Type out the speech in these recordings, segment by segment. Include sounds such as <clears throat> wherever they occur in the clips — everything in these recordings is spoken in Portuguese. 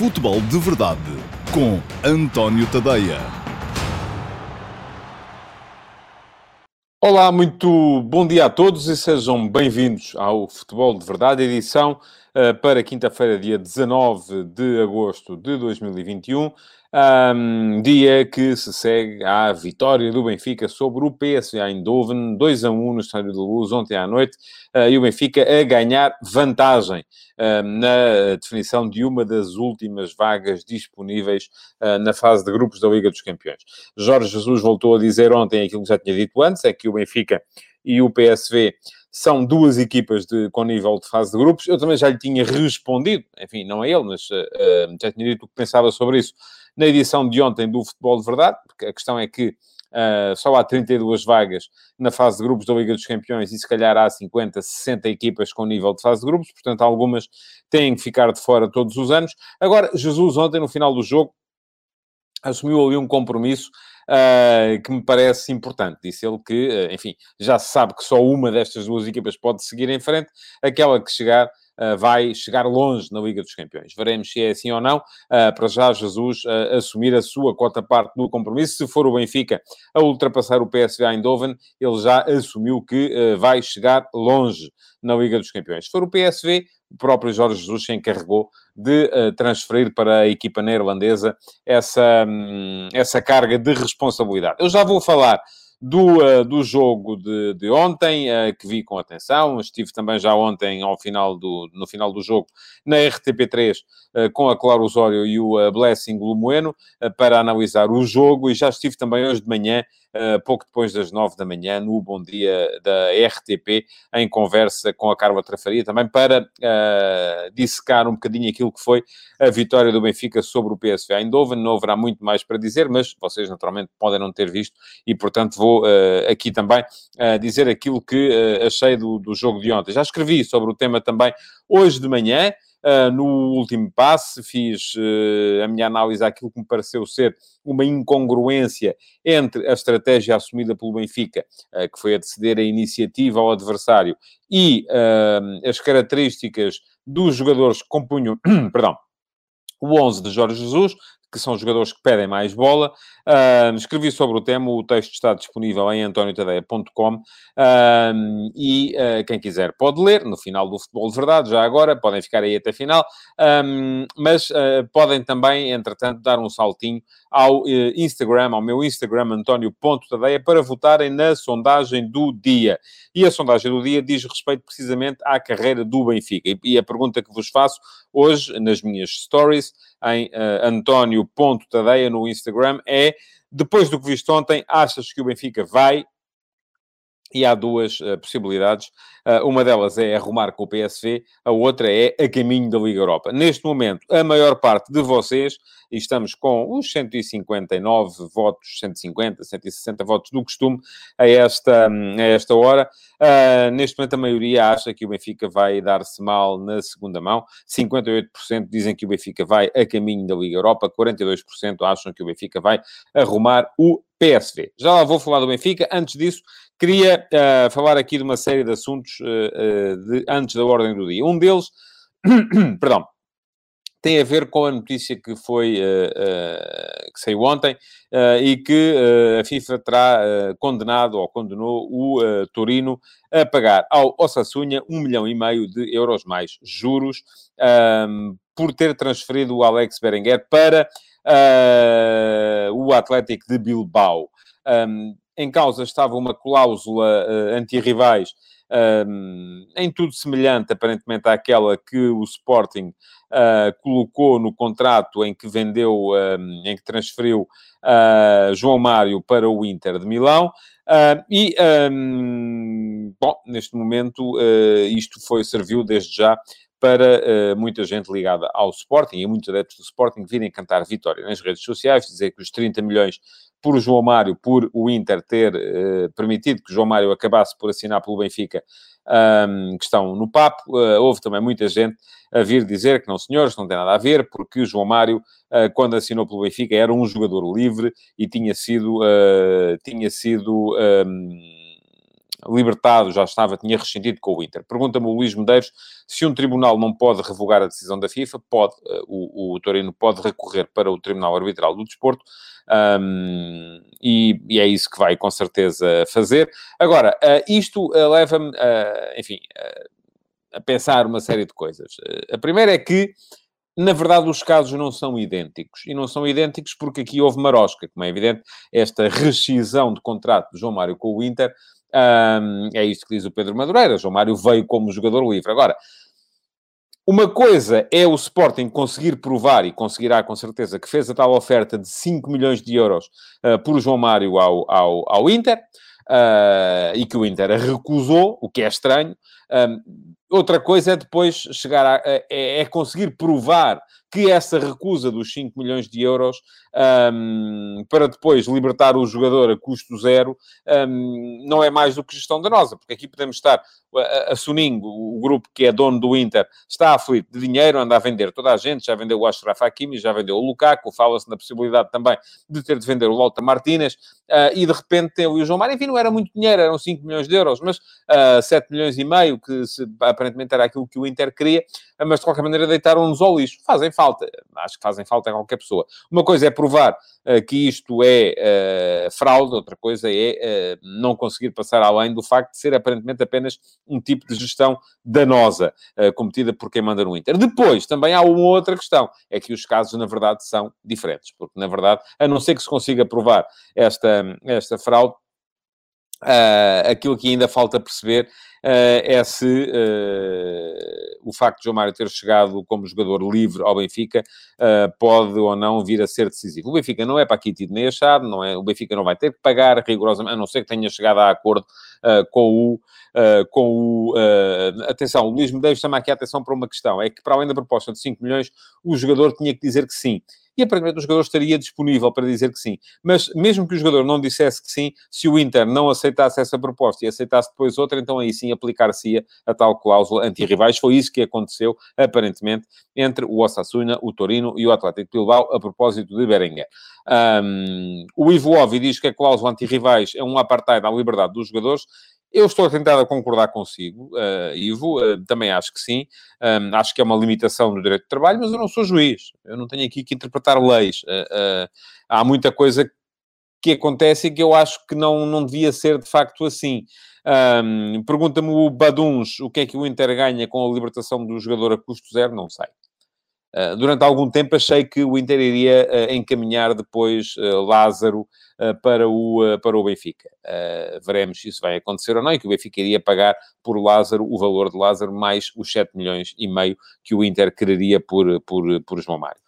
Futebol de Verdade com António Tadeia. Olá, muito bom dia a todos e sejam bem-vindos ao Futebol de Verdade, edição uh, para quinta-feira, dia 19 de agosto de 2021. Um, dia que se segue à vitória do Benfica sobre o PSV Eindhoven, 2 a 1 no Estádio de Luz, ontem à noite, uh, e o Benfica a ganhar vantagem uh, na definição de uma das últimas vagas disponíveis uh, na fase de grupos da Liga dos Campeões. Jorge Jesus voltou a dizer ontem aquilo que já tinha dito antes, é que o Benfica e o PSV são duas equipas de, com nível de fase de grupos. Eu também já lhe tinha respondido, enfim, não é ele, mas uh, já tinha dito o que pensava sobre isso na edição de ontem do Futebol de Verdade, porque a questão é que uh, só há 32 vagas na fase de grupos da Liga dos Campeões e se calhar há 50, 60 equipas com nível de fase de grupos, portanto algumas têm que ficar de fora todos os anos. Agora, Jesus ontem, no final do jogo, assumiu ali um compromisso uh, que me parece importante. Disse ele que, uh, enfim, já se sabe que só uma destas duas equipas pode seguir em frente, aquela que chegar vai chegar longe na Liga dos Campeões. Veremos se é assim ou não. para já, Jesus assumir a sua cota parte do compromisso. Se for o Benfica a ultrapassar o PSV Eindhoven, ele já assumiu que vai chegar longe na Liga dos Campeões. Se for o PSV, o próprio Jorge Jesus se encarregou de uh, transferir para a equipa neerlandesa essa, um, essa carga de responsabilidade. Eu já vou falar do, uh, do jogo de, de ontem, uh, que vi com atenção. Estive também já ontem, ao final do, no final do jogo, na RTP3, uh, com a Clara Osório e o Blessing Lumoeno, para analisar o jogo. E já estive também hoje de manhã, pouco depois das nove da manhã, no Bom Dia da RTP, em conversa com a Carla Trafaria, também para dissecar um bocadinho aquilo que foi a vitória do Benfica sobre o PSV Eindhoven. Não haverá muito mais para dizer, mas vocês naturalmente podem não ter visto e, portanto, vou uh, aqui também uh, dizer aquilo que uh, achei do, do jogo de ontem. Já escrevi sobre o tema também hoje de manhã. Uh, no último passe, fiz uh, a minha análise àquilo que me pareceu ser uma incongruência entre a estratégia assumida pelo Benfica, uh, que foi a de ceder a iniciativa ao adversário, e as características dos jogadores que compunham, <coughs> perdão, o 11 de Jorge Jesus, que são jogadores que pedem mais bola. Uh, escrevi sobre o tema, o texto está disponível em antoniotadeia.com uh, e uh, quem quiser pode ler no final do Futebol de Verdade, já agora, podem ficar aí até final, um, mas ah, podem também, entretanto, dar um saltinho ao eh, Instagram, ao meu Instagram, António.tadeia, para votarem na sondagem do dia. E a sondagem do dia diz respeito precisamente à carreira do Benfica. E, a pergunta que vos faço hoje, nas minhas stories, em uh, António.tadeia no Instagram, é: depois do que viste ontem, achas que o Benfica vai e há duas uh, possibilidades. Uh, uma delas é arrumar com o PSV, a outra é a caminho da Liga Europa. Neste momento, a maior parte de vocês, e estamos com os 159 votos, 150, 160 votos do costume a esta, a esta hora, uh, neste momento a maioria acha que o Benfica vai dar-se mal na segunda mão. 58% dizem que o Benfica vai a caminho da Liga Europa, 42% acham que o Benfica vai arrumar o PSV. Já lá vou falar do Benfica. Antes disso, queria uh, falar aqui de uma série de assuntos uh, uh, de, antes da ordem do dia. Um deles, <clears throat> perdão, tem a ver com a notícia que foi que saiu ontem e que a FIFA terá condenado ou condenou o Torino a pagar ao Osasuna um milhão e meio de euros mais juros um, por ter transferido o Alex Berenguer para o Atlético de Bilbao. Um, em causa estava uma cláusula anti-rivais em tudo semelhante, aparentemente, àquela que o Sporting uh, colocou no contrato em que vendeu, um, em que transferiu uh, João Mário para o Inter de Milão. Uh, e, um, bom, neste momento, isto foi, serviu desde já para uh, muita gente ligada ao Sporting e muitos adeptos do Sporting virem cantar vitória nas redes sociais, dizer que os 30 milhões por João Mário, por o Inter ter uh, permitido que João Mário acabasse por assinar pelo Benfica, um, que estão no papo. Uh, houve também muita gente a vir dizer que não, senhores, não tem nada a ver, porque o João Mário, uh, quando assinou pelo Benfica, era um jogador livre e tinha sido, tinha sido um, libertado, já estava, tinha rescindido com o Inter. Pergunta-me o Luís Medeiros se um tribunal não pode revogar a decisão da FIFA. Pode, o, o Torino pode recorrer para o Tribunal Arbitral do Desporto. Um, e, e, é isso que vai com certeza fazer. Agora, uh, isto uh, leva-me, uh, enfim, a pensar uma série de coisas. a primeira é que, na verdade, os casos não são idênticos. E não são idênticos porque aqui houve marosca, como é evidente, esta rescisão de contrato de João Mário com o Inter. Um, é isto que diz o Pedro Madureira. João Mário veio como jogador livre. Agora, uma coisa é o Sporting conseguir provar, e conseguirá com certeza, que fez a tal oferta de 5 milhões de euros uh, por João Mário ao, ao, ao Inter, uh, e que o Inter recusou, o que é estranho. Um, outra coisa é depois chegar a, é, é, conseguir provar que essa recusa dos 5 milhões de euros um, para depois libertar o jogador a custo zero um, não é mais do que gestão danosa, porque aqui podemos estar a, a Suningo, o grupo que é dono do Inter, está aflito de dinheiro, anda a vender toda a gente, já vendeu o Ashraf Hakimi, já vendeu o Lukaku, fala-se na possibilidade também de ter de vender o Lota Martínez, uh, e de repente tem o João Mário, enfim, não era muito dinheiro, eram 5 milhões de euros, mas uh, ah, 7 milhões e meio, que se, aparentemente era aquilo que o Inter queria, mas de qualquer maneira deitaram-nos ao lixo. Fazem falta, acho que fazem falta a qualquer pessoa. Uma coisa é provar uh, que isto é fraude, outra coisa é não conseguir passar além do facto de ser aparentemente apenas um tipo de gestão danosa uh, cometida por quem manda no Inter. Depois, também há uma outra questão, é que os casos, na verdade, são diferentes, porque, na verdade, a não ser que se consiga provar esta, esta fraude, uh, aquilo que ainda falta perceber uh, é se o facto de João Mário ter chegado como jogador livre ao Benfica uh, pode ou não vir a ser decisivo. O Benfica não é para aqui tido nem achado, não é, o Benfica não vai ter que pagar rigorosamente, a não ser que tenha chegado a acordo uh, com o. Uh, com o atenção, o Luís Medeiros chama aqui a atenção para uma questão: é que, para além da proposta de 5 milhões, o jogador tinha que dizer que sim e aparentemente o jogador estaria disponível para dizer que sim. Mas mesmo que o jogador não dissesse que sim, se o Inter não aceitasse essa proposta e aceitasse depois outra, então aí sim aplicar-se a tal cláusula anti-rivais. Foi isso que aconteceu, aparentemente, entre o Osasuna, o Torino e o Atlético Bilbao, a propósito de Berenguer. Um, o Ivo Ovi diz que a cláusula anti-rivais é um apartheid à liberdade dos jogadores. Eu estou a tentar concordar consigo, uh, Ivo, uh, também acho que sim. Um, acho que é uma limitação do direito de trabalho, mas eu não sou juiz. Eu não tenho aqui que interpretar leis. Uh, há muita coisa que acontece e que eu acho que não, não devia ser de facto assim. Um, Pergunta-me o Baduns o que é que o Inter ganha com a libertação do jogador a custo zero, não sei. Uh, durante algum tempo achei que o Inter iria uh, encaminhar depois uh, Lázaro para, o, para o Benfica. veremos se isso vai acontecer ou não, e que o Benfica iria pagar por Lázaro o valor de Lázaro mais os 7 milhões e meio que o Inter quereria por, por, por João Mário.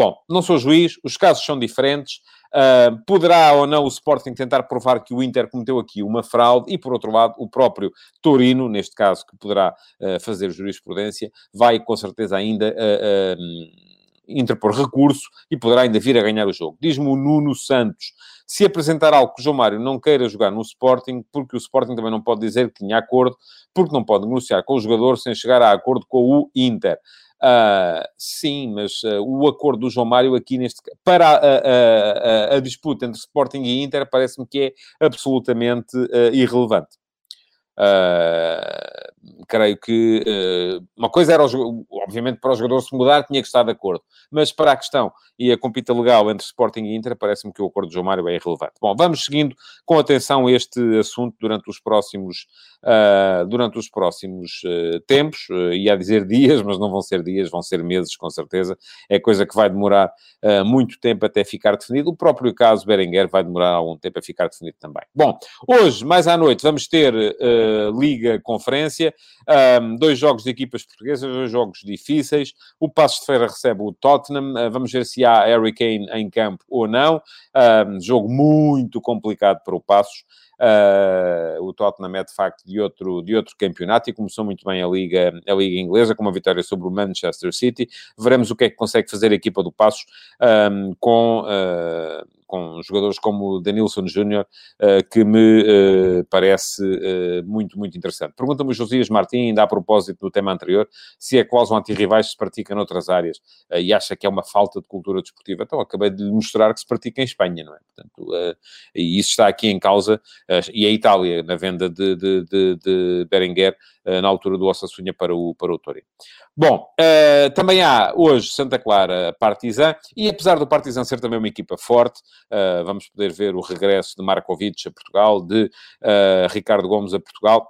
Bom, não sou juiz, os casos são diferentes. Uh, poderá ou não o Sporting tentar provar que o Inter cometeu aqui uma fraude e, por outro lado, o próprio Torino, neste caso, que poderá uh, fazer jurisprudência, vai com certeza ainda uh, interpor recurso e poderá ainda vir a ganhar o jogo. Diz-me o Nuno Santos. Se apresentar algo que o João Mário não queira jogar no Sporting, porque o Sporting também não pode dizer que tinha acordo, porque não pode negociar com o jogador sem chegar a acordo com o Inter. Uh, sim, mas uh, o acordo do João Mário aqui neste para a, a, a, a disputa entre Sporting e Inter parece-me que é absolutamente uh, irrelevante. Uh, creio que uh, uma coisa era, obviamente, para o jogador se mudar, tinha que estar de acordo. Mas para a questão e a compita legal entre Sporting e Inter, parece-me que o acordo de João Mário é irrelevante. Bom, vamos seguindo com atenção este assunto durante os próximos, uh, durante os próximos tempos. ia dizer dias, mas não vão ser dias, vão ser meses, com certeza. É coisa que vai demorar muito tempo até ficar definido. O próprio caso Berenguer vai demorar algum tempo a ficar definido também. Bom, hoje, mais à noite, vamos ter Liga Conferência, um, dois jogos de equipas portuguesas, dois jogos difíceis. O Passos de Feira recebe o Tottenham, uh, vamos ver se há Harry Kane em campo ou não. Um, jogo muito complicado para o Passos. Uh, o Tottenham é de facto de outro, de outro campeonato e começou muito bem a Liga, a Liga Inglesa com uma vitória sobre o Manchester City. Veremos o que é que consegue fazer a equipa do Passos um, com, uh, com jogadores como o Denilson Júnior, que me parece muito, muito interessante. Pergunta-me o Josias Martins, ainda a propósito do tema anterior, se a cláusula anti-rivais se pratica noutras áreas e acha que é uma falta de cultura desportiva. Então, acabei de lhe mostrar que se pratica em Espanha, não é? Portanto, e isso está aqui em causa, e a Itália, na venda de, de, de, de Berenguer, na altura do Osasuna para o, para o Torino. Bom, também há hoje Santa Clara Partizan, e apesar do Partizan ser também uma equipa forte, uh, vamos poder ver o regresso de Markovic a Portugal, de uh, Ricardo Gomes a Portugal.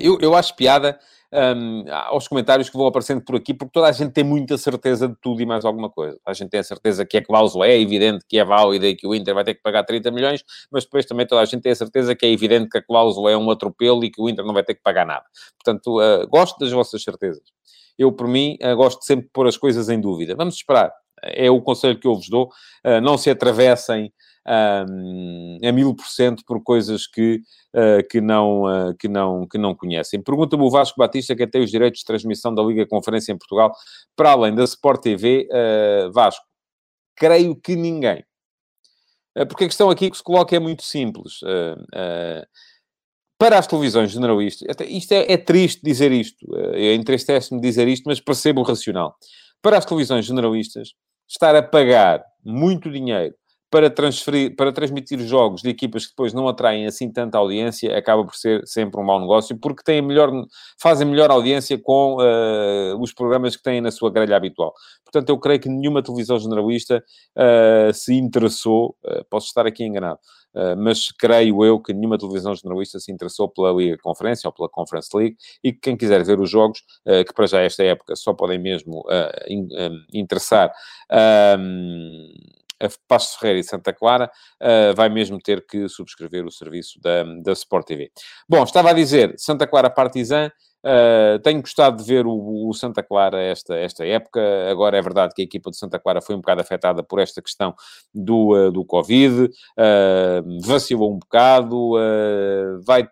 eu, eu acho piada um, aos comentários que vão aparecendo por aqui, porque toda a gente tem muita certeza de tudo e mais alguma coisa. A gente tem a certeza que a cláusula é evidente que é válida e que o Inter vai ter que pagar 30 milhões, mas depois também toda a gente tem a certeza que é evidente que a cláusula é um atropelo e que o Inter não vai ter que pagar nada. Portanto, uh, gosto das vossas certezas. Eu, por mim, uh, gosto sempre de pôr as coisas em dúvida. Vamos esperar. É o conselho que eu vos dou. Uh, não se atravessem a mil por cento por coisas que, uh, que, não, uh, que, não, que não conhecem. Pergunta-me o Vasco Batista, que tem os direitos de transmissão da Liga Conferência em Portugal, para além da Sport TV, uh, Vasco, creio que ninguém. porque a questão aqui que se coloca é muito simples. para as televisões generalistas, isto é, é triste dizer isto, uh, entristece-me dizer isto, mas percebo o racional. Para as televisões generalistas, estar a pagar muito dinheiro para, transferir, para transmitir jogos de equipas que depois não atraem assim tanta audiência, acaba por ser sempre um mau negócio, porque têm melhor, fazem melhor audiência com uh, os programas que têm na sua grelha habitual. Portanto, eu creio que nenhuma televisão generalista uh, se interessou, uh, posso estar aqui enganado, mas creio eu que nenhuma televisão generalista se interessou pela Liga Conferência ou pela Conference League e que quem quiser ver os jogos, que para já esta época só podem mesmo in, interessar a Passos Ferreira e Santa Clara, uh, vai mesmo ter que subscrever o serviço da, da Sport TV. Bom, estava a dizer, Santa Clara Partizan, Uh, tenho gostado de ver o, o, Santa Clara esta, esta época. Agora é verdade que a equipa de Santa Clara foi um bocado afetada por esta questão do, uh, do Covid, uh, vacilou um bocado, vai,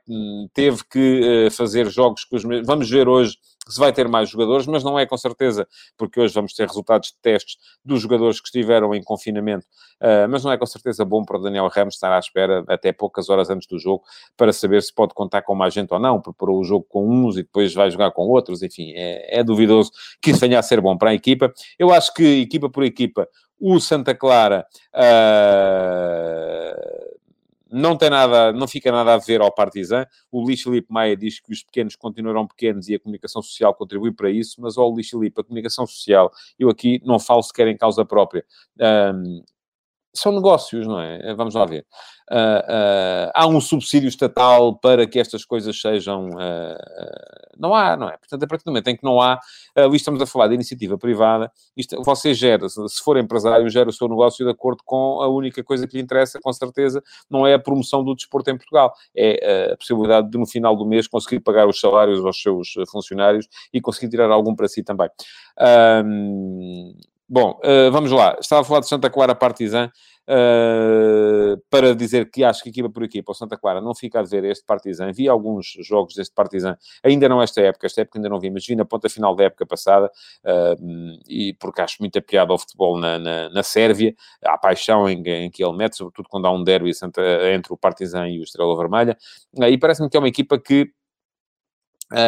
teve que fazer jogos com os mesmos. Vamos ver hoje se vai ter mais jogadores, mas não é com certeza, porque hoje vamos ter resultados de testes dos jogadores que estiveram em confinamento, uh, mas não é com certeza bom para o Daniel Ramos estar à espera até poucas horas antes do jogo para saber se pode contar com mais gente ou não, preparou o jogo com uns e depois vai jogar com outros, enfim, é, é duvidoso que isso venha a ser bom para a equipa. Eu acho que, equipa por equipa, o Santa Clara. Uh não tem nada, não fica nada a ver ao Partizan. O Luís Felipe Maia diz que os pequenos continuarão pequenos e a comunicação social contribui para isso, mas ao Luís Felipe, a comunicação social, eu aqui não falo sequer em causa própria. Um, são negócios, não é? Vamos lá ver. Uh, uh, há um subsídio estatal para que estas coisas sejam. Uh, não há, não é? Portanto, a partir do momento em que não há, ali estamos a falar de iniciativa privada, isto, você gera, se for empresário, gera o seu negócio de acordo com a única coisa que lhe interessa, com certeza, não é a promoção do desporto em Portugal, é a possibilidade de, no final do mês, conseguir pagar os salários aos seus funcionários e conseguir tirar algum para si também. Bom, uh, vamos lá. Estava a falar de Santa Clara Partizan uh, para dizer que acho que equipa por equipa, o Santa Clara não fica a ver este Partizan. Vi alguns jogos deste Partizan, ainda não esta época, esta época ainda não vi, mas vi na ponta final da época passada, uh, e porque acho muito piada ao futebol na, na, na Sérvia, a paixão em, em, que ele mete, sobretudo quando há um derby entre o Partizan e o Estrela Vermelha, e parece-me que é uma equipa que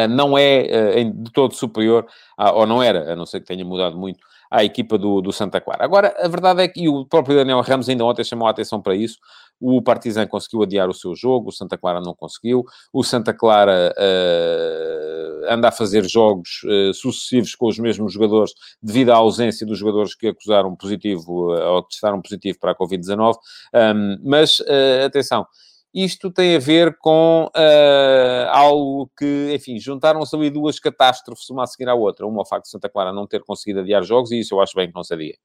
não é de todo superior, ou não era, a não ser que tenha mudado muito, à equipa do, do Santa Clara. Agora, a verdade é que o próprio Daniel Ramos ainda ontem chamou a atenção para isso. O Partizan conseguiu adiar o seu jogo, o Santa Clara não conseguiu. O Santa Clara uh, anda a fazer jogos uh, sucessivos com os mesmos jogadores devido à ausência dos jogadores que acusaram positivo uh, ou que testaram positivo para a Covid-19. Um, mas, atenção, isto tem a ver com uh, algo que, enfim, juntaram-se ali duas catástrofes, uma a seguir à outra. Uma, o facto de Santa Clara não ter conseguido adiar jogos, e isso eu acho bem que não se adia.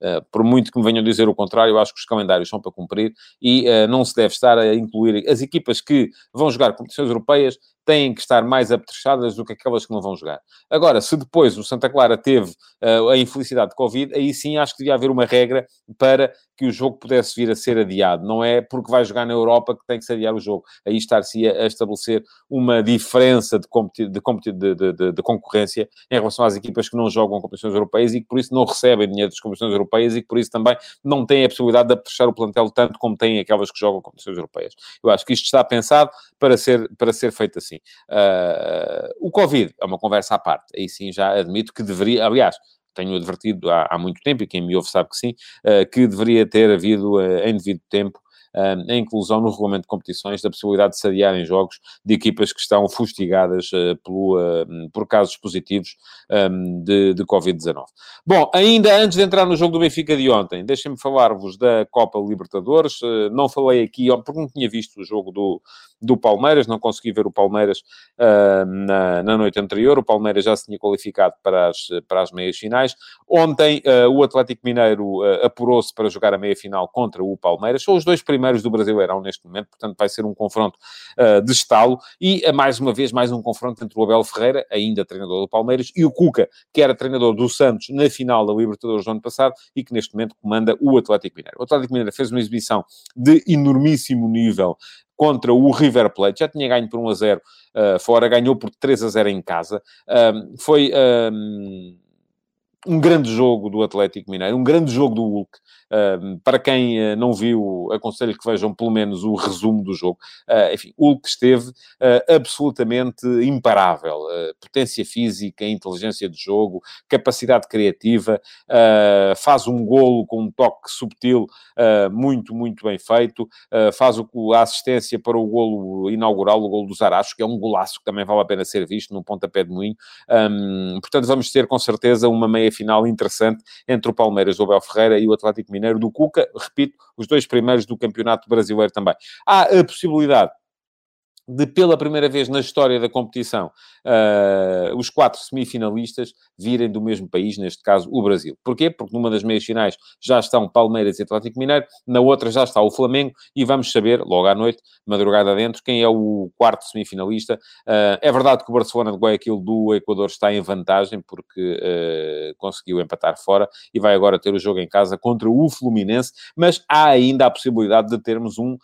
Uh, por muito que me venham dizer o contrário, eu acho que os calendários são para cumprir e uh, não se deve estar a incluir as equipas que vão jogar competições europeias têm que estar mais apetrechadas do que aquelas que não vão jogar. Agora, se depois o Santa Clara teve uh, a infelicidade de Covid, aí sim acho que devia haver uma regra para que o jogo pudesse vir a ser adiado. Não é porque vai jogar na Europa que tem que se adiar o jogo. Aí estar-se a estabelecer uma diferença de, de, de, de, concorrência em relação às equipas que não jogam competições europeias e que por isso não recebem dinheiro das competições europeias e que por isso também não têm a possibilidade de apetrechar o plantel tanto como têm aquelas que jogam competições europeias. Eu acho que isto está pensado para ser, para ser feito assim. Uh, o Covid é uma conversa à parte. Aí sim já admito que deveria, aliás, tenho advertido há, há, muito tempo, e quem me ouve sabe que sim, uh, que deveria ter havido uh, em devido tempo a inclusão no regulamento de competições da possibilidade de se adiarem jogos de equipas que estão fustigadas uh, pelo, por casos positivos de, de Covid-19. Bom, ainda antes de entrar no jogo do Benfica de ontem, deixem-me falar-vos da Copa Libertadores. Uh, não falei aqui, porque não tinha visto o jogo do, do Palmeiras, não consegui ver o Palmeiras na, na noite anterior. O Palmeiras já se tinha qualificado para as, para as meias finais. Ontem, o Atlético Mineiro apurou-se para jogar a meia final contra o Palmeiras. São os dois primeiros primeiros do Brasileirão neste momento, portanto vai ser um confronto uh, de estalo e, uh, mais uma vez, mais um confronto entre o Abel Ferreira, ainda treinador do Palmeiras, e o Cuca, que era treinador do Santos na final da Libertadores do ano passado e que neste momento comanda o Atlético Mineiro. O Atlético Mineiro fez uma exibição de enormíssimo nível contra o River Plate, já tinha ganho por 1 a 0 uh, eh, fora, ganhou por 3 a 0 em casa. foi grande jogo do Atlético Mineiro, um grande jogo do Hulk. Uh, para quem uh, não viu, aconselho que vejam pelo menos o resumo do jogo. Uh, enfim, Hulk esteve ah, absolutamente imparável. potência física, inteligência de jogo, capacidade criativa, faz um golo com um toque subtil muito, muito bem feito, faz o, a assistência para o golo inaugural, o golo do Zaracho, que é um golaço que também vale a pena ser visto num pontapé de moinho. Um, portanto, vamos ter com certeza uma meia final interessante entre o Palmeiras do Abel Ferreira e o Atlético Mineiro do Cuca. Repito, os dois primeiros do Campeonato Brasileiro também. Há a possibilidade de, pela primeira vez na história da competição, uh, os quatro semifinalistas virem do mesmo país, neste caso o Brasil. Porquê? Porque numa das meias finais já estão Palmeiras e Atlético Mineiro, na outra já está o Flamengo e vamos saber, logo à noite, madrugada dentro, quem é o quarto semifinalista. Uh, é verdade que o Barcelona de Guayaquil do Equador está em vantagem porque uh, conseguiu empatar fora e vai agora ter o jogo em casa contra o Fluminense, mas há ainda a possibilidade de termos um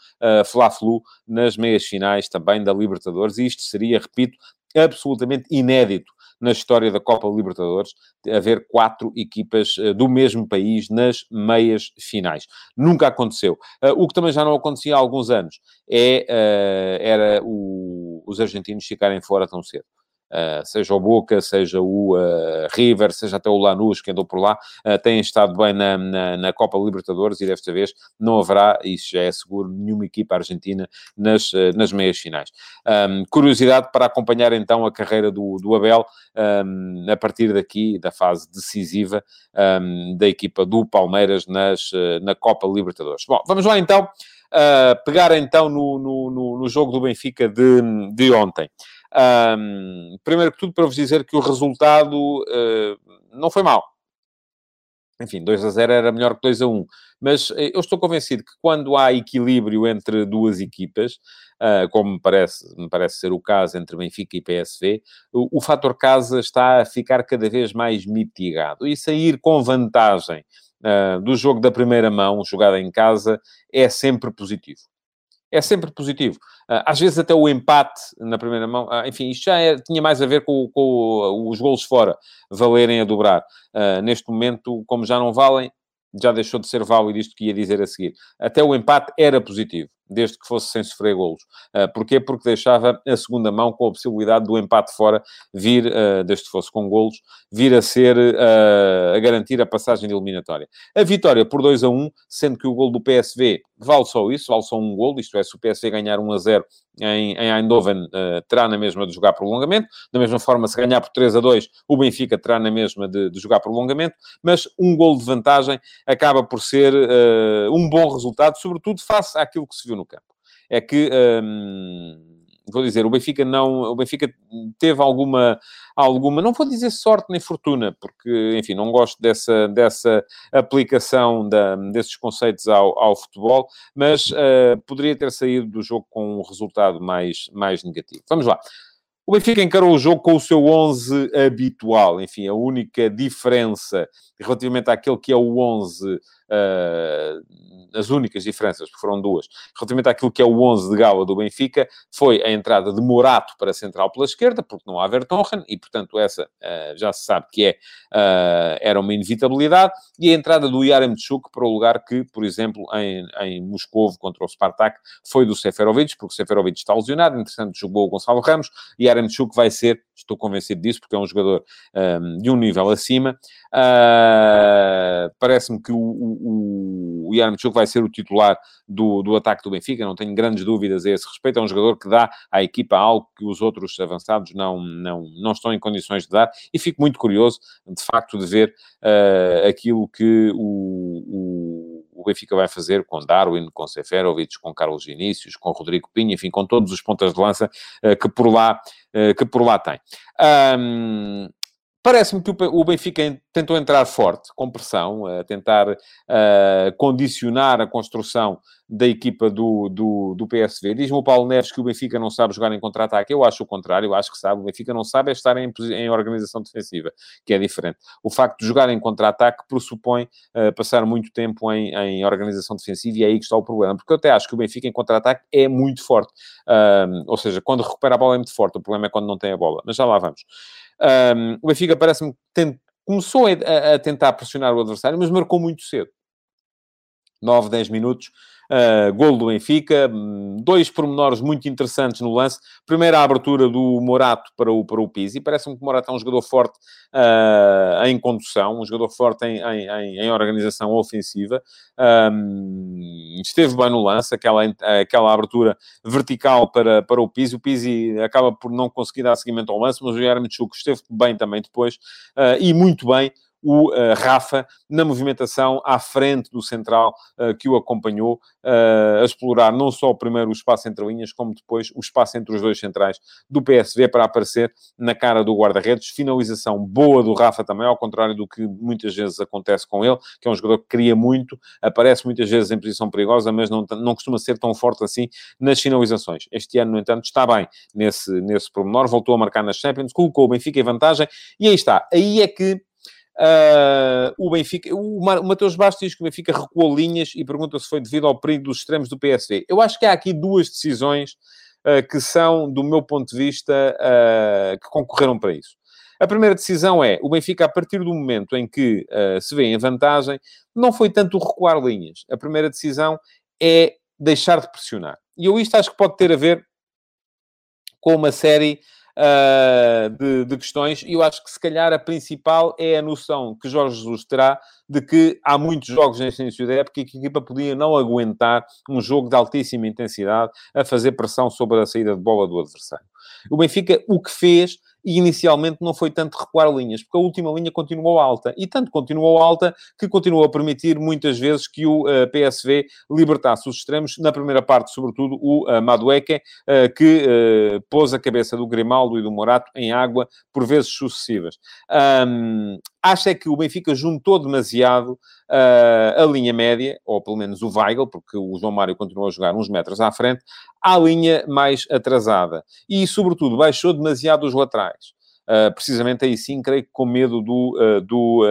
Fla-Flu nas meias finais também também da Libertadores, e isto seria, repito, absolutamente inédito na história da Copa Libertadores, haver quatro equipas uh, do mesmo país nas meias finais. Nunca aconteceu. Uh, o que também já não acontecia há alguns anos é, uh, era o, os argentinos ficarem fora tão cedo. Uh, seja o Boca, seja o uh, River, seja até o Lanús, que andou por lá, uh, têm estado bem na, na, na, Copa Libertadores e desta vez não haverá, isso já é seguro, nenhuma equipa argentina nas, nas meias finais. Um, curiosidade para acompanhar então a carreira do, do Abel um, a partir daqui, da fase decisiva um, da equipa do Palmeiras nas, na Copa Libertadores. Bom, vamos lá então. pegar então no, no, no, jogo do Benfica de, de ontem. Um, primeiro que tudo, para vos dizer que o resultado uh, não foi mau. Enfim, 2 a 0 era melhor que 2 a 1. Mas uh, eu estou convencido que quando há equilíbrio entre duas equipas, uh, como me parece, me parece ser o caso entre Benfica e PSV, o, o fator casa está a ficar cada vez mais mitigado. E sair com vantagem do jogo da primeira mão, jogada em casa, é sempre positivo é sempre positivo. Ah, às vezes até o empate na primeira mão, ah, enfim, isto já é, tinha mais a ver com, com, os golos fora valerem a dobrar. Neste momento, como já não valem, já deixou de ser válido isto que ia dizer a seguir. Até o empate era positivo desde que fosse sem sofrer golos. Uh, porquê? Porque deixava a segunda mão com a possibilidade do empate fora vir, uh, desde que fosse com golos, vir a ser, uh, a garantir a passagem de eliminatória. A vitória por 2 a 1, sendo que o gol do PSV vale só isso, vale só um gol, isto é, se o PSV ganhar 1 a 0 em, em Eindhoven, uh, terá na mesma de jogar prolongamento, da mesma forma, se ganhar por 3 a 2, o Benfica terá na mesma de, de jogar prolongamento, mas um gol de vantagem acaba por ser um bom resultado, sobretudo face àquilo que se viu no campo. É que, hum, vou dizer, o Benfica não, o Benfica teve alguma, alguma, não vou dizer sorte nem fortuna, porque, enfim, não gosto dessa, dessa aplicação da, desses conceitos ao, ao futebol, mas uh, poderia ter saído do jogo com um resultado mais, mais negativo. Vamos lá. O Benfica encarou o jogo com o seu 11 habitual. Enfim, a única diferença relativamente àquele que é o 11 uh, as únicas diferenças, porque foram duas, relativamente àquilo que é o 11 de gala do Benfica, foi a entrada de Morato para a central pela esquerda, porque não há Vertonghen, e portanto essa uh, já se sabe que é, uh, era uma inevitabilidade, e a entrada do Yaremchuk para o lugar que, por exemplo, em, em Moscou contra o Spartak, foi do Seferovic, porque o Seferovic está lesionado, entretanto jogou o Gonçalo Ramos, e Yaremchuk vai ser, estou convencido disso, porque é um jogador um, de um nível acima, uh, parece-me que o, o, o Yaremchuk vai ser o titular do, do ataque do Benfica, não tenho grandes dúvidas a esse respeito. É um jogador que dá à equipa algo que os outros avançados não, não, não estão em condições de dar, e fico muito curioso, de facto, de ver uh, aquilo que o, o, o, Benfica vai fazer com Darwin, com Seferovic, com Carlos Vinícius, com Rodrigo Pinho, enfim, com todos os pontas de lança uh, que por lá, uh, que por lá tem. Um, Parece-me que o Benfica tentou entrar forte, com pressão, a tentar uh, condicionar a construção da equipa do, do, do PSV. Diz-me o Paulo Neves que o Benfica não sabe jogar em contra-ataque. Eu acho o contrário, eu acho que sabe. O Benfica não sabe é estar em, em organização defensiva, que é diferente. O facto de jogar em contra-ataque pressupõe uh, passar muito tempo em, em, organização defensiva e é aí que está o problema. Porque eu até acho que o Benfica em contra-ataque é muito forte. Ou seja, quando recupera a bola é muito forte. O problema é quando não tem a bola. Mas já lá vamos. O Benfica parece-me que começou a, a, tentar pressionar o adversário, mas marcou muito cedo. 9, 10 minutos, Uh, golo do Benfica, dois pormenores muito interessantes no lance. Primeiro, a abertura do Morato para o, para o Pizzi. Parece-me que o Morato é um jogador forte uh, em condução, um jogador forte em, em, em organização ofensiva. Um, esteve bem no lance, aquela, aquela abertura vertical para, para o Pizzi. O Pizzi acaba por não conseguir dar seguimento ao lance, mas o Yaremchuk esteve bem também depois uh, e muito bem o uh, Rafa na movimentação à frente do central uh, que o acompanhou, uh, a explorar não só primeiro o espaço entre linhas, como depois o espaço entre os dois centrais do PSV para aparecer na cara do guarda-redes. Finalização boa do Rafa também, ao contrário do que muitas vezes acontece com ele, que é um jogador que cria muito, aparece muitas vezes em posição perigosa, mas não, não costuma ser tão forte assim nas finalizações. Este ano, no entanto, está bem nesse, nesse pormenor, voltou a marcar nas Champions, colocou o Benfica em vantagem, e aí está. Aí é que Uh, o Benfica, o, o Mateus Bastos diz que o Benfica recuou linhas e pergunta se foi devido ao perigo dos extremos do PSV. Eu acho que há aqui duas decisões uh, que são, do meu ponto de vista, uh, que concorreram para isso. A primeira decisão é, o Benfica, a partir do momento em que se vê em vantagem, não foi tanto recuar linhas. A primeira decisão é deixar de pressionar. E eu isto acho que pode ter a ver com uma série uh, de, de, questões, e eu acho que se calhar a principal é a noção que Jorge Jesus terá de que há muitos jogos neste início da época e que a equipa podia não aguentar um jogo de altíssima intensidade a fazer pressão sobre a saída de bola do adversário. O Benfica, o que fez e inicialmente não foi tanto recuar linhas, porque a última linha continuou alta, e tanto continuou alta que continuou a permitir muitas vezes que o uh, eh, PSV libertasse os extremos, na primeira parte, sobretudo, o uh, Madueque, uh, que uh, pôs a cabeça do Grimaldo e do Morato em água por vezes sucessivas. Um, acho é que o Benfica juntou demasiado uh, a linha média, ou pelo menos o Weigl, porque o João Mário continuou a jogar uns metros à frente, à linha mais atrasada. E, sobretudo, baixou demasiado os laterais. Uh, precisamente aí sim, creio que com medo do, uh, do,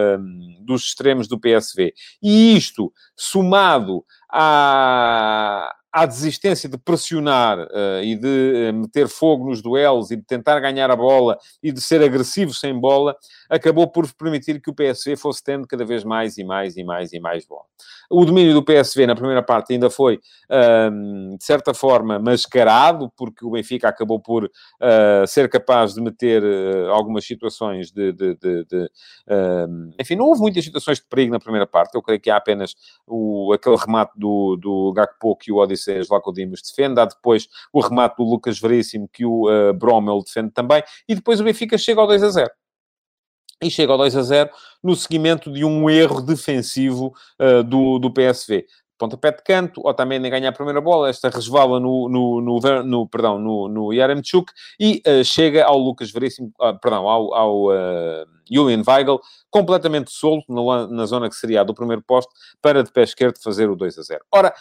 dos extremos do PSV. E isto, somado à, à desistência de pressionar uh, e de uh, meter fogo nos duelos e de tentar ganhar a bola e de ser agressivo sem bola, acabou por permitir que o PSV fosse tendo cada vez mais e mais e mais e mais bola. O domínio do PSV na primeira parte ainda foi, uh, de certa forma, mascarado, porque o Benfica acabou por uh, ser capaz de meter algumas situações de... de, de, de enfim, não houve muitas situações de perigo na primeira parte. Eu creio que há apenas o, aquele remate do, do Gakpo que o Odyssey Odisseus Lacodimos defende, há depois o remate do Lucas Veríssimo que o uh, defende também, e depois o Benfica chega ao 2 a 0 e chega ao 2 a 0 no seguimento de um erro defensivo uh, do, do PSV. Pontapé de canto, nem ganha a primeira bola, esta resvala no, no, no, no perdão, no, no Yaremchuk e uh, chega ao Lucas Veríssimo, uh, perdão, ao, ao Julian Weigl, completamente solto na, na zona que seria a do primeiro posto, para de pé esquerdo fazer o 2 a 0. Ora,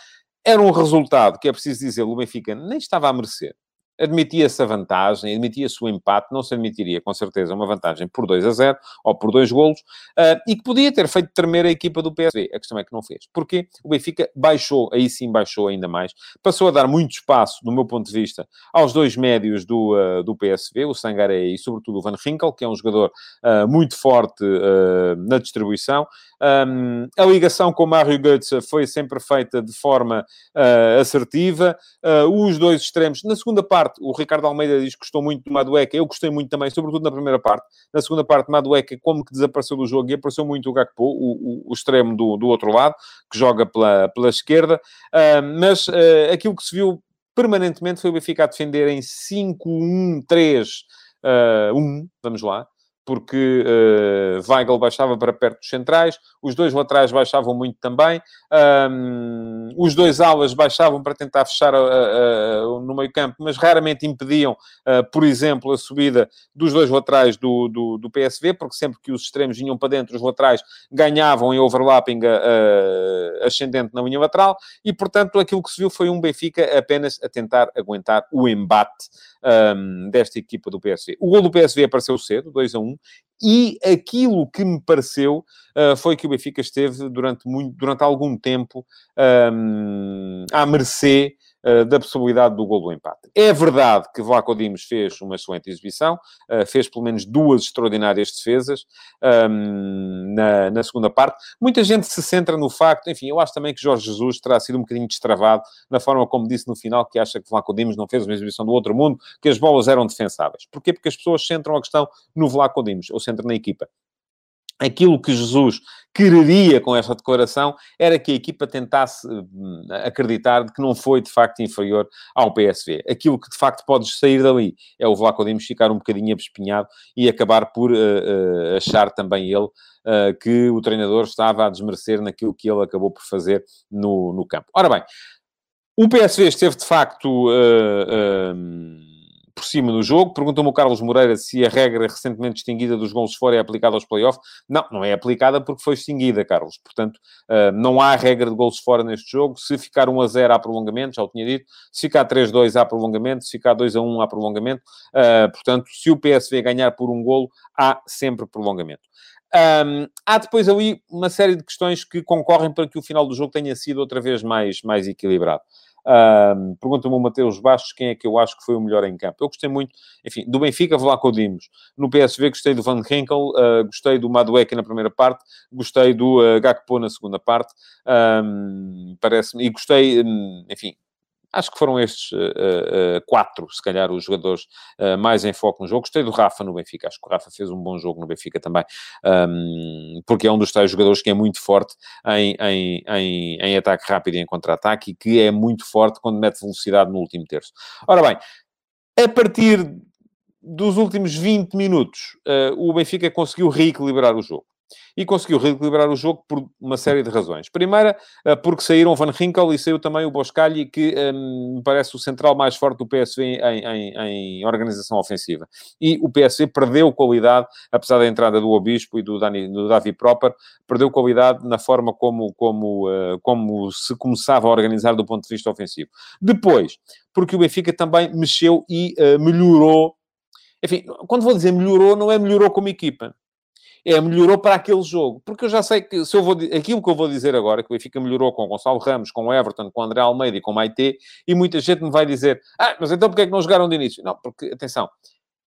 era um resultado que é preciso dizer, o Benfica nem estava a merecer. Admitia-se a vantagem, admitia-se o empate, não se admitiria, com certeza, uma vantagem por 2 a 0 ou por dois golos, uh, e que podia ter feito tremer a equipa do PSV. A questão é que não fez. Porquê? O Benfica baixou, aí sim baixou ainda mais, passou a dar muito espaço, do meu ponto de vista, aos dois médios do, uh, do PSV, o Sangaré e, sobretudo, o Van Ginkel, que é um jogador uh, muito forte na distribuição. Um, a ligação com o Mário Götze foi sempre feita de forma assertiva. os dois extremos, na segunda parte, parte, o Ricardo Almeida diz que gostou muito do Madueca, eu gostei muito também, sobretudo na primeira parte. Na segunda parte, Madueca como que desapareceu do jogo e apareceu muito o Gakpo, o, o, o extremo do, do outro lado, que joga pela, pela esquerda. Uh, mas uh, aquilo que se viu permanentemente foi o Benfica a defender em 5-1-3-1, uh, vamos lá, porque uh, Weigl baixava para perto dos centrais, os dois laterais baixavam muito também, um, os dois alas baixavam para tentar fechar uh, uh, no meio campo, mas raramente impediam, por exemplo, a subida dos dois laterais do, do, do, PSV, porque sempre que os extremos vinham para dentro, os laterais ganhavam em overlapping ascendente na linha lateral, e portanto aquilo que se viu foi um Benfica apenas a tentar aguentar o embate um, desta equipa do PSV. O gol do PSV apareceu cedo, 2 a 1, e aquilo que me pareceu uh, foi que o Benfica esteve durante, muito, durante algum tempo um, à mercê uh, da possibilidade do gol do empate. É verdade que Vlaco Dimos fez uma excelente exibição, uh, fez pelo menos duas extraordinárias defesas um, na, na, segunda parte. Muita gente se centra no facto, enfim, eu acho também que Jorge Jesus terá sido um bocadinho destravado na forma como disse no final, que acha que Vlaco Dimos não fez uma exibição do outro mundo, que as bolas eram defensáveis. Porquê? Porque as pessoas centram a questão no Vlaco Dimos, ou centram na equipa aquilo que Jesus quereria com esta declaração era que a equipa tentasse hum, acreditar que não foi de facto inferior ao PSV. Aquilo que de facto pode sair dali é o Vlaco Dimos ficar um bocadinho abespinhado e acabar por uh, uh, achar também ele uh, que o treinador estava a desmerecer naquilo que ele acabou por fazer no, no campo. Ora bem, o PSV esteve de facto por cima no jogo. Pergunta-me o Carlos Moreira se a regra recentemente extinguida dos gols fora é aplicada aos playoffs. Não, não é aplicada porque foi extinguida, Carlos. Portanto, uh, não há regra de gols fora neste jogo. Se ficar 1 a 0 há prolongamento, já o tinha dito. Se ficar 3 a 2 há prolongamento. Se ficar 2 a 1 há prolongamento. Uh, portanto, se o PSV ganhar por um golo, há sempre prolongamento. Um, há depois ali uma série de questões que concorrem para que o final do jogo tenha sido outra vez mais, mais equilibrado. Um, Pergunta-me o Mateus Bastos quem é que eu acho que foi o melhor em campo. Eu gostei muito, enfim, do Benfica, vou lá com o Dimos. No PSV gostei do Van Henkel, uh, gostei do Madueca na primeira parte, gostei do uh, Gakpo na segunda parte, um, parece-me, e gostei, um, enfim, Acho que foram estes uh, uh, quatro, se calhar, os jogadores uh, mais em foco no jogo. Gostei do Rafa no Benfica. Acho que o Rafa fez um bom jogo no Benfica também, um, porque é um dos tais jogadores que é muito forte em, em, em, em ataque rápido e em contra-ataque e que é muito forte quando mete velocidade no último terço. Ora bem, a partir dos últimos 20 minutos, o Benfica conseguiu reequilibrar o jogo e conseguiu reequilibrar o jogo por uma série de razões. Primeira, eh, porque saíram Van Ginkel e saiu também o Boscagli, que um, me parece o central mais forte do PSV em, em, em, organização ofensiva. E o PSV perdeu qualidade, apesar da entrada do Obispo e do, Dani, do Davi Proper, perdeu qualidade na forma como, como, uh, como se começava a organizar do ponto de vista ofensivo. Depois, porque o Benfica também mexeu e uh, melhorou enfim, quando vou dizer melhorou, não é melhorou como equipa é melhorou para aquele jogo. Porque eu já sei que se eu vou aquilo que eu vou dizer agora, que o Benfica melhorou com Gonçalo Ramos, com Everton, com André Almeida e com Maite, e muita gente me vai dizer: "Ah, mas então porque é que não jogaram de início?" Não, porque atenção,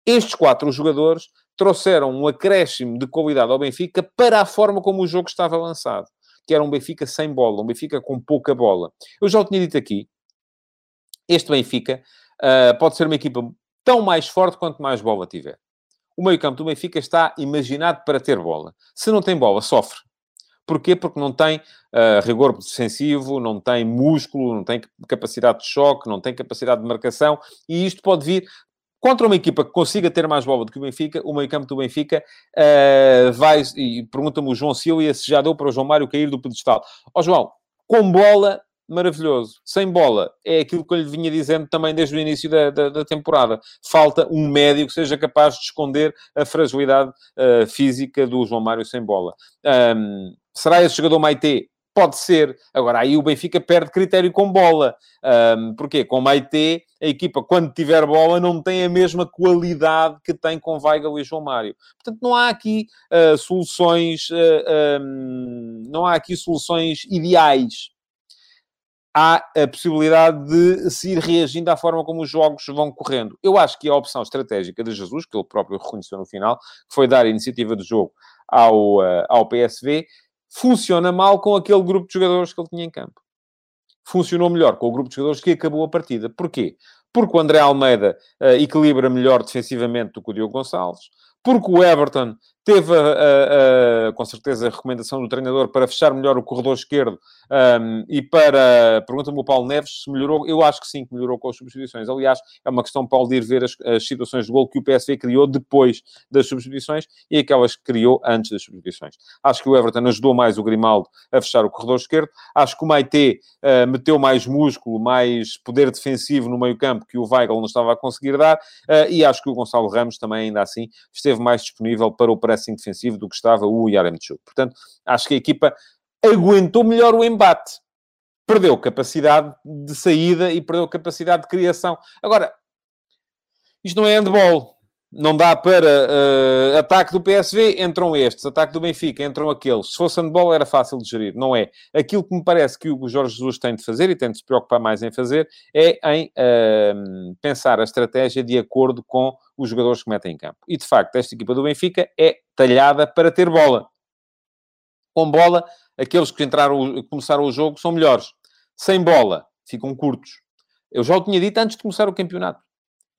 estes quatro jogadores trouxeram um acréscimo de qualidade ao Benfica para a forma como o jogo estava lançado, que era um Benfica sem bola, um Benfica com pouca bola. Eu já o tinha dito aqui, este Benfica uh, pode ser uma equipa tão mais forte quanto mais bola tiver o meio-campo do Benfica está imaginado para ter bola. Se não tem bola, sofre. Porquê? Porque não tem uh, rigor defensivo, não tem músculo, não tem capacidade de choque, não tem capacidade de marcação, e isto pode vir contra uma equipa que consiga ter mais bola do que o Benfica, o meio-campo do Benfica uh, vai, e pergunta-me o João Silva se já deu para o João Mário cair do pedestal. Ó oh, João, com bola maravilhoso. Sem bola, é aquilo que eu lhe vinha dizendo também desde o início da, da, da temporada. Falta um médio que seja capaz de esconder a fragilidade uh, física do João Mário sem bola. Um, será esse jogador Maite? Pode ser. Agora, aí o Benfica perde critério com bola. Um, porquê? Com Maite, a equipa, quando tiver bola, não tem a mesma qualidade que tem com Weigl e João Mário. Portanto, não há aqui uh, soluções... Uh, um, não há aqui soluções ideais há a possibilidade de se ir reagindo à forma como os jogos vão correndo. Eu acho que a opção estratégica de Jesus, que ele próprio reconheceu no final, que foi dar a iniciativa do jogo ao, uh, ao PSV, funciona mal com aquele grupo de jogadores que ele tinha em campo. Funcionou melhor com o grupo de jogadores que acabou a partida. Porquê? Porque o André Almeida uh, equilibra melhor defensivamente do que o Diogo Gonçalves, porque o Everton teve, uh, uh, com certeza, a recomendação do treinador para fechar melhor o corredor esquerdo um, e para... Pergunta-me o Paulo Neves se melhorou. Eu acho que sim, que melhorou com as substituições. Aliás, é uma questão, Paulo, de ir ver as, as situações de gol que o PSV criou depois das substituições e aquelas que criou antes das substituições. Acho que o Everton ajudou mais o Grimaldo a fechar o corredor esquerdo. Acho que o Maite uh, meteu mais músculo, mais poder defensivo no meio campo que o Weigl não estava a conseguir dar. E acho que o Gonçalo Ramos também, ainda assim, esteve mais disponível para o pressing defensivo do que estava o Yaremchuk. Portanto, acho que a equipa aguentou melhor o embate. Perdeu capacidade de saída e perdeu capacidade de criação. Agora, isto não é handball. Não dá para uh, ataque do PSV, entram estes, ataque do Benfica, entram aqueles. Se fosse handball era fácil de gerir, não é? Aquilo que me parece que o Jorge Jesus tem de fazer e tem de se preocupar mais em fazer é em uh, pensar a estratégia de acordo com os jogadores que metem em campo. E de facto, esta equipa do Benfica é talhada para ter bola. Com bola, aqueles que entraram, começaram o jogo são melhores. Sem bola, ficam curtos. Eu já o tinha dito antes de começar o campeonato.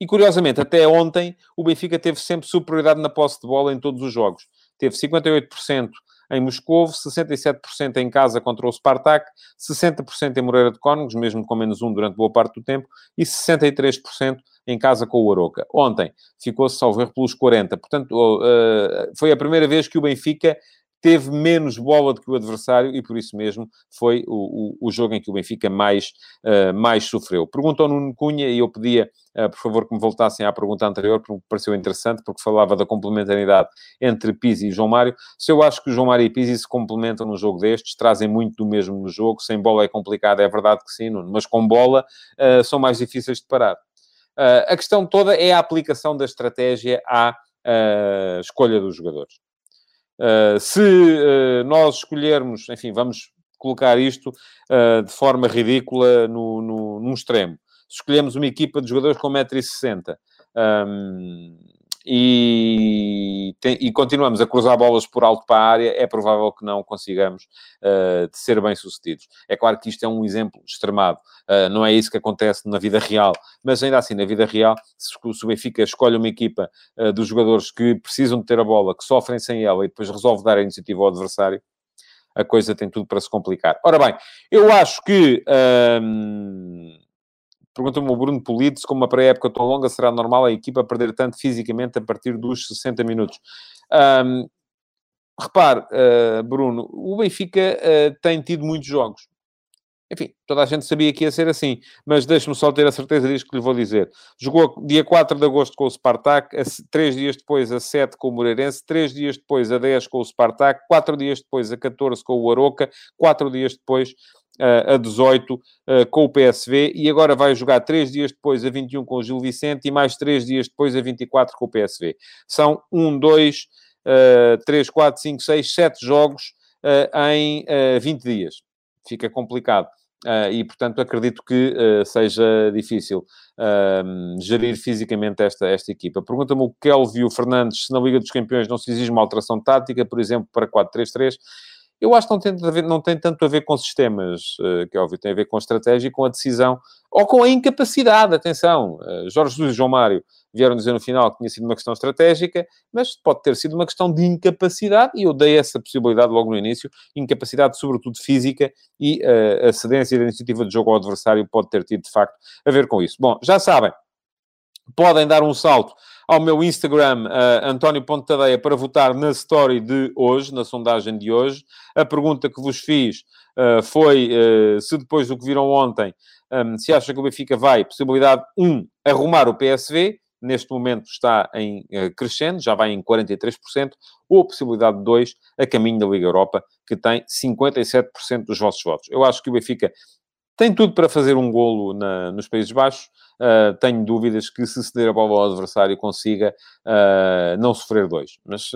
E curiosamente, até ontem, o Benfica teve sempre superioridade na posse de bola em todos os jogos. Teve 58% em Moscou, 67% em casa contra o Spartak, 60% em Moreira de Cónegos, mesmo com menos um durante boa parte do tempo, e 63% em casa com o Aroca. Ontem ficou-se salvo pelos 40%. Portanto, eh, foi a primeira vez que o Benfica teve menos bola do que o adversário e por isso mesmo foi o, o, o jogo em que o Benfica mais, uh, mais sofreu. Perguntou Nuno Cunha e eu pedia, uh, por favor, que me voltassem à pergunta anterior, porque me pareceu interessante, porque falava da complementaridade entre Pizzi e João Mário. Se eu acho que o João Mário e Pizzi se complementam no jogo destes, trazem muito do mesmo no jogo, sem bola é complicado, é verdade que sim, Nuno, mas com bola uh, são mais difíceis de parar. a questão toda é a aplicação da estratégia à escolha dos jogadores. Uh, se uh, nós escolhermos, enfim, vamos colocar isto uh, de forma ridícula no, no, num extremo. Se escolhemos uma equipa de jogadores com 1,60m um, e, tem, e, continuamos a cruzar bolas por alto para a área, é provável que não consigamos uh, ser bem-sucedidos. É claro que isto é um exemplo extremado, uh, não é isso que acontece na vida real, mas ainda assim, na vida real, se, o Benfica escolhe uma equipa uh, dos jogadores que precisam de ter a bola, que sofrem sem ela e depois resolve dar a iniciativa ao adversário, a coisa tem tudo para se complicar. Ora bem, eu acho que... Um, Pergunta-me o Bruno Polido se, com uma pré-época tão longa, será normal a equipa perder tanto fisicamente a partir dos 60 minutos. Um, repare, uh, Bruno, o Benfica uh, tem tido muitos jogos. Enfim, toda a gente sabia que ia ser assim, mas deixe-me só ter a certeza disto que lhe vou dizer. Jogou dia 4 de agosto com o Spartak, três dias depois a 7 com o Moreirense, três dias depois a 10 com o Spartak, quatro dias depois a 14 com o Aroca, quatro dias depois a 18 com o PSV e agora vai jogar 3 dias depois a 21 com o Gil Vicente e mais 3 dias depois a 24 com o PSV. São 1, 2, 3, 4, 5, 6, 7 jogos em 20 dias. Fica complicado. Uh, e, portanto, acredito que uh, seja difícil uh, gerir fisicamente esta, esta equipa. Pergunta-me o Kelvio Fernandes se na Liga dos Campeões não se exige uma alteração tática, por exemplo, para 4-3-3. Eu acho que não tem, ver, não tem tanto a ver com sistemas, que é óbvio, tem a ver com estratégia e com a decisão, ou com a incapacidade, atenção. Uh, Jorge Jesus e João Mário vieram dizer no final que tinha sido uma questão estratégica, mas pode ter sido uma questão de incapacidade, e eu dei essa possibilidade logo no início, incapacidade sobretudo física, e uh, a cedência da iniciativa de jogo ao adversário pode ter tido, de facto, a ver com isso. Bom, já sabem, podem dar um salto ao meu Instagram, uh, António Pontadeia, para votar na story de hoje, na sondagem de hoje. A pergunta que vos fiz uh, foi uh, se depois do que viram ontem, um, se acha que o Benfica vai, possibilidade 1, arrumar o PSV, neste momento está em uh, crescendo, já vai em 43%, ou possibilidade de 2 a caminho da Liga Europa, que tem 57% dos vossos votos. Eu acho que o Benfica tem tudo para fazer um golo na, nos Países Baixos. Uh, tenho dúvidas que se ceder a bola ao adversário consiga uh, não sofrer dois. Mas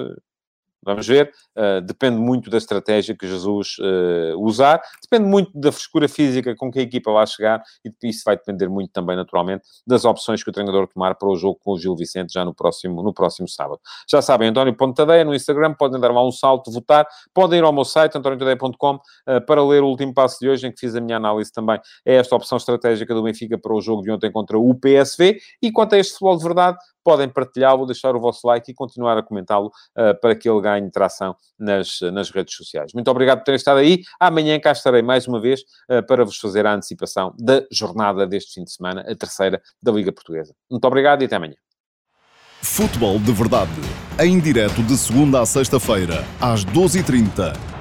Vamos ver, uh, depende muito da estratégia que Jesus uh, usar, depende muito da frescura física com que a equipa vai chegar e isso vai depender muito também, naturalmente, das opções que o treinador tomar para o jogo com o Gil Vicente já no próximo, no próximo sábado. Já sabem, António Pontadeia no Instagram, podem dar lá um salto, votar, podem ir ao meu site, antoniotadeia.com, uh, para ler o último passo de hoje, em que fiz a minha análise também, é esta opção estratégica do Benfica para o jogo de ontem contra o PSV, e quanto a este futebol de verdade, podem partilhá-lo, deixar o vosso like e continuar a comentá-lo uh, para que ele ganhe tração nas, nas redes sociais. Muito obrigado por terem estado aí. Amanhã cá estarei mais uma vez uh, para vos fazer a antecipação da jornada deste fim de semana, a terceira da Liga Portuguesa. Muito obrigado e até amanhã. Futebol de Verdade, em direto de segunda a sexta-feira, às 12h30